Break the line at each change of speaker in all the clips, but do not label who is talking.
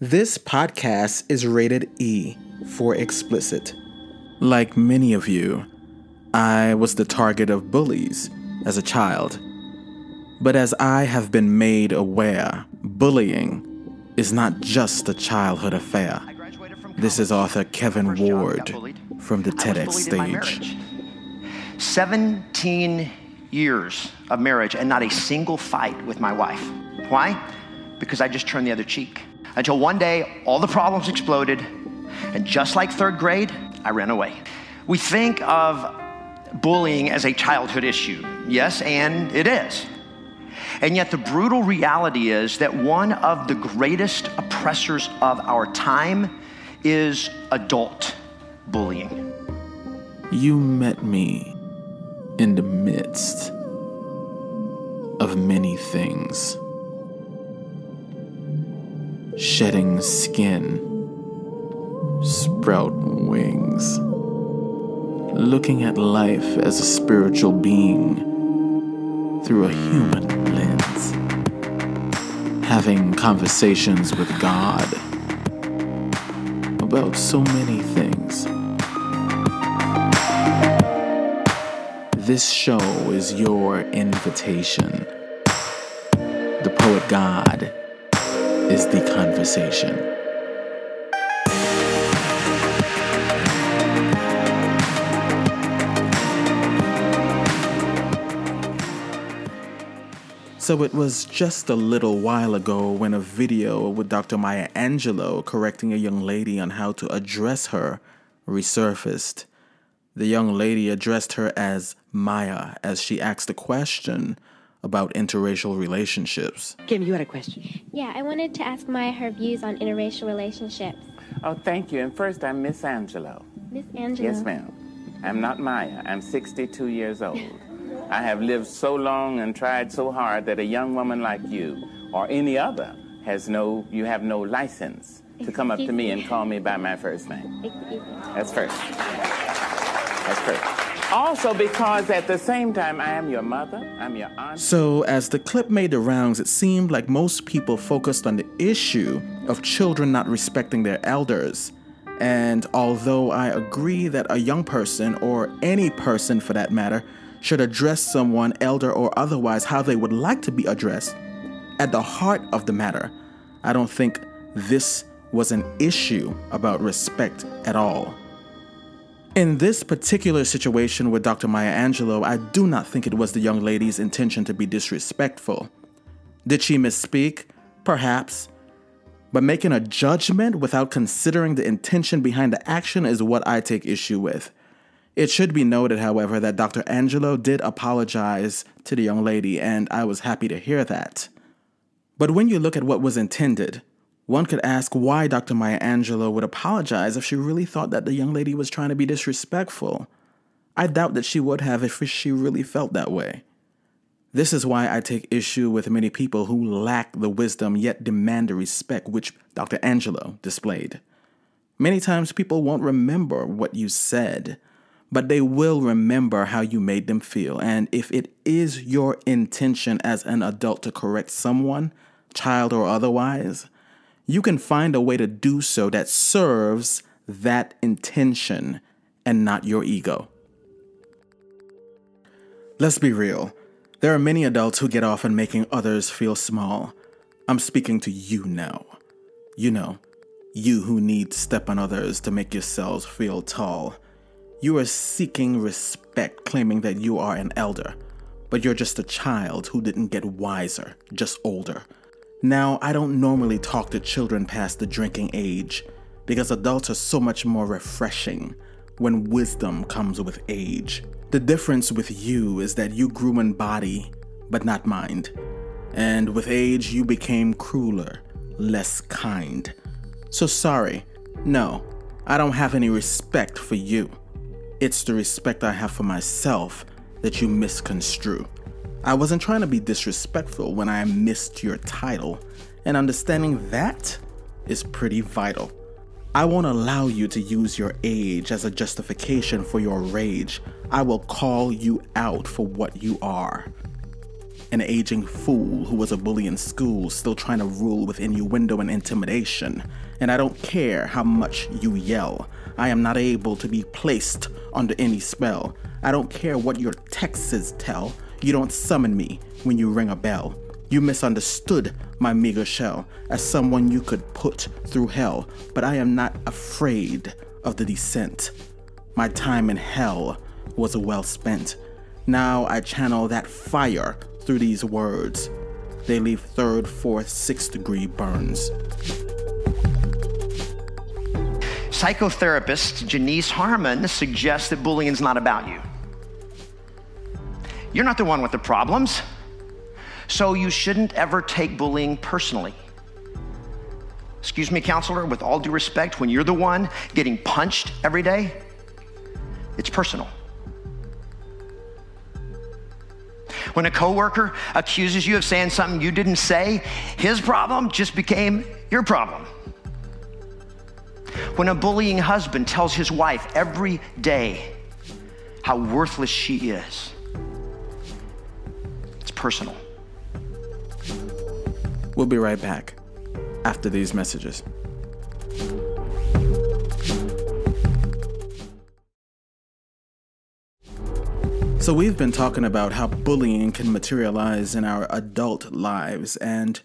This podcast is rated E for explicit. Like many of you, I was the target of bullies as a child. But as I have been made aware, bullying is not just a childhood affair. This is author Kevin Ward from the TEDx stage.
17 years of marriage and not a single fight with my wife. Why? Because I just turned the other cheek. Until one day, all the problems exploded, and just like third grade, I ran away. We think of bullying as a childhood issue. Yes, and it is. And yet, the brutal reality is that one of the greatest oppressors of our time is adult bullying.
You met me in the midst of many things shedding skin, sprout wings, looking at life as a spiritual being through a human lens, having conversations with God about so many things. This show is your invitation. The poet God is the conversation. So it was just a little while ago when a video with Dr. Maya Angelou correcting a young lady on how to address her resurfaced. The young lady addressed her as Maya as she asked a question about interracial relationships.
Kim, you had a question.
Yeah, I wanted to ask Maya her views on interracial relationships.
Oh, thank you. And first, I'm Miss Angelou.
Miss Angelou.
Yes, ma'am. I'm not Maya. I'm 62 years old. I have lived so long and tried so hard that a young woman like you or any other has no, you have no license to come up to me and call me by my first name. That's first. That's first. Also, because at the same time, I am your mother, I'm your aunt.
So, as the clip made the rounds, it seemed like most people focused on the issue of children not respecting their elders. And although I agree that a young person, or any person for that matter, should address someone, elder or otherwise, how they would like to be addressed, at the heart of the matter, I don't think this was an issue about respect at all. In this particular situation with Dr. Maya Angelou, I do not think it was the young lady's intention to be disrespectful. Did she misspeak? Perhaps. But making a judgment without considering the intention behind the action is what I take issue with. It should be noted, however, that Dr. Angelou did apologize to the young lady, and I was happy to hear that. But when you look at what was intended, one could ask why Dr. Maya Angelou would apologize if she really thought that the young lady was trying to be disrespectful. I doubt that she would have if she really felt that way. This is why I take issue with many people who lack the wisdom yet demand the respect which Dr. Angelou displayed. Many times people won't remember what you said, but they will remember how you made them feel. And if it is your intention as an adult to correct someone, child or otherwise, you can find a way to do so that serves that intention and not your ego. Let's be real. There are many adults who get off on making others feel small. I'm speaking to you now. You know, you who need to step on others to make yourselves feel tall. You are seeking respect, claiming that you are an elder, but you're just a child who didn't get wiser, just older. Now, I don't normally talk to children past the drinking age because adults are so much more refreshing when wisdom comes with age. The difference with you is that you grew in body, but not mind. And with age, you became crueler, less kind. So sorry, no, I don't have any respect for you. It's the respect I have for myself that you misconstrue. I wasn't trying to be disrespectful when I missed your title, and understanding that is pretty vital. I won't allow you to use your age as a justification for your rage. I will call you out for what you are. an aging fool who was a bully in school, still trying to rule with innuendo and intimidation. And I don't care how much you yell. I am not able to be placed under any spell. I don't care what your texts tell. You don't summon me when you ring a bell. You misunderstood my meager shell as someone you could put through hell, but I am not afraid of the descent. My time in hell was well spent. Now I channel that fire through these words. They leave third, fourth, sixth degree burns.
Psychotherapist Janice Harmon suggests that bullying is not about you. You're not the one with the problems, so you shouldn't ever take bullying personally. Excuse me, counselor, with all due respect, when you're the one getting punched every day, it's personal. When a coworker accuses you of saying something you didn't say, his problem just became your problem. When a bullying husband tells his wife every day how worthless she is, personal.
We'll be right back after these messages. So, we've been talking about how bullying can materialize in our adult lives. And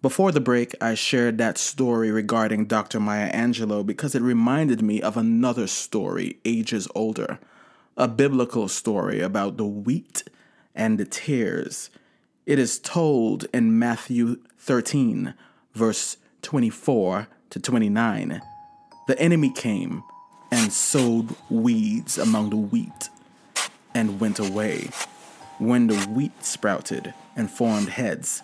before the break, I shared that story regarding Dr. Maya Angelou because it reminded me of another story ages older a biblical story about the wheat and the tares. It is told in Matthew 13, verse 24 to 29. The enemy came and sowed weeds among the wheat and went away. When the wheat sprouted and formed heads,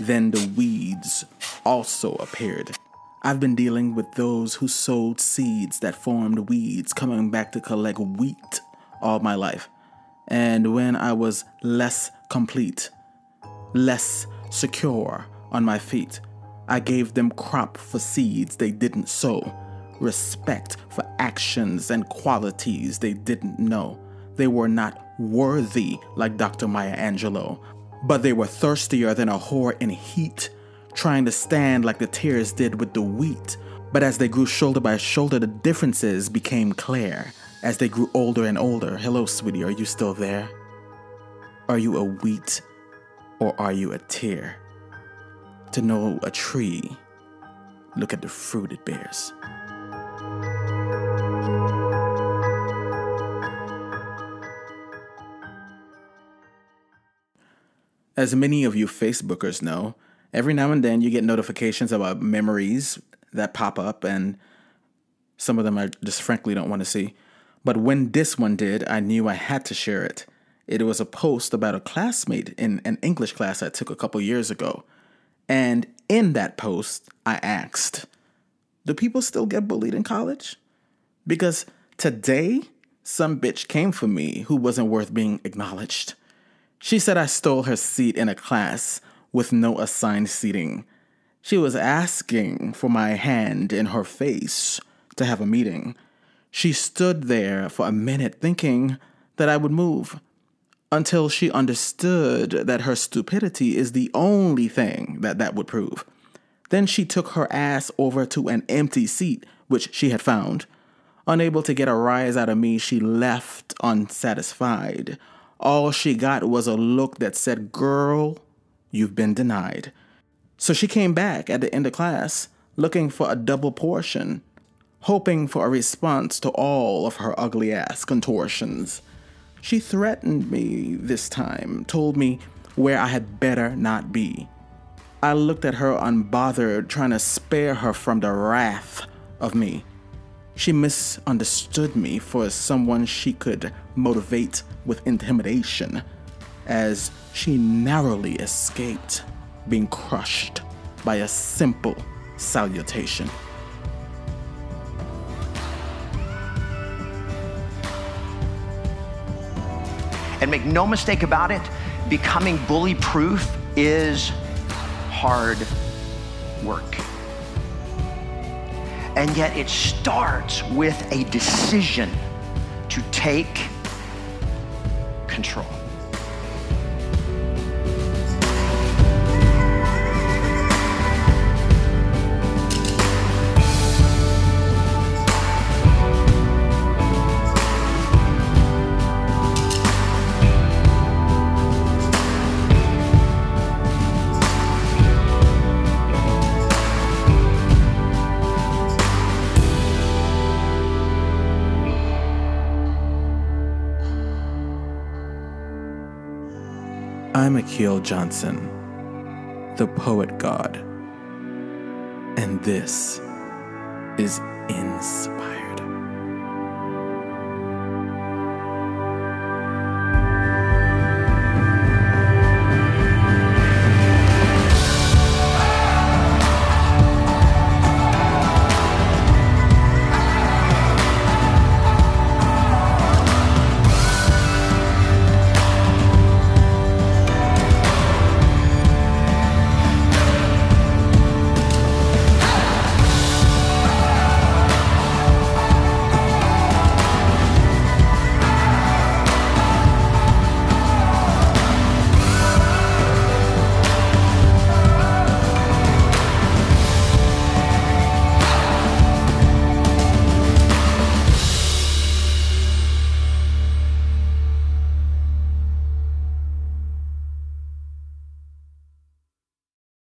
then the weeds also appeared. I've been dealing with those who sowed seeds that formed weeds, coming back to collect wheat all my life. And when I was less complete, less secure on my feet, I gave them crop for seeds they didn't sow, respect for actions and qualities they didn't know. They were not worthy like Dr. Maya Angelou, but they were thirstier than a whore in heat, trying to stand like the tares did with the wheat. But as they grew shoulder by shoulder, the differences became clear. As they grew older and older, hello, sweetie, are you still there? Are you a wheat or are you a tare? To know a tree, look at the fruit it bears. As many of you Facebookers know, every now and then you get notifications about memories that pop up, and some of them I just frankly don't want to see. But when this one did, I knew I had to share it. It was a post about a classmate in an English class I took a couple years ago. And in that post, I asked, Do people still get bullied in college? Because today, some bitch came for me who wasn't worth being acknowledged. She said I stole her seat in a class with no assigned seating. She was asking for my hand in her face to have a meeting. She stood there for a minute thinking that I would move until she understood that her stupidity is the only thing that that would prove. Then she took her ass over to an empty seat, which she had found. Unable to get a rise out of me, she left unsatisfied. All she got was a look that said, Girl, you've been denied. So she came back at the end of class looking for a double portion, hoping for a response to all of her ugly ass contortions. She threatened me this time, told me where I had better not be. I looked at her unbothered, trying to spare her from the wrath of me. She misunderstood me for someone she could motivate with intimidation, as she narrowly escaped being crushed by a simple salutation.
And make no mistake about it, becoming bully proof is hard work. And yet it starts with a decision to take control.
I'm Akil Johnson, the poet god, and this is Inspired.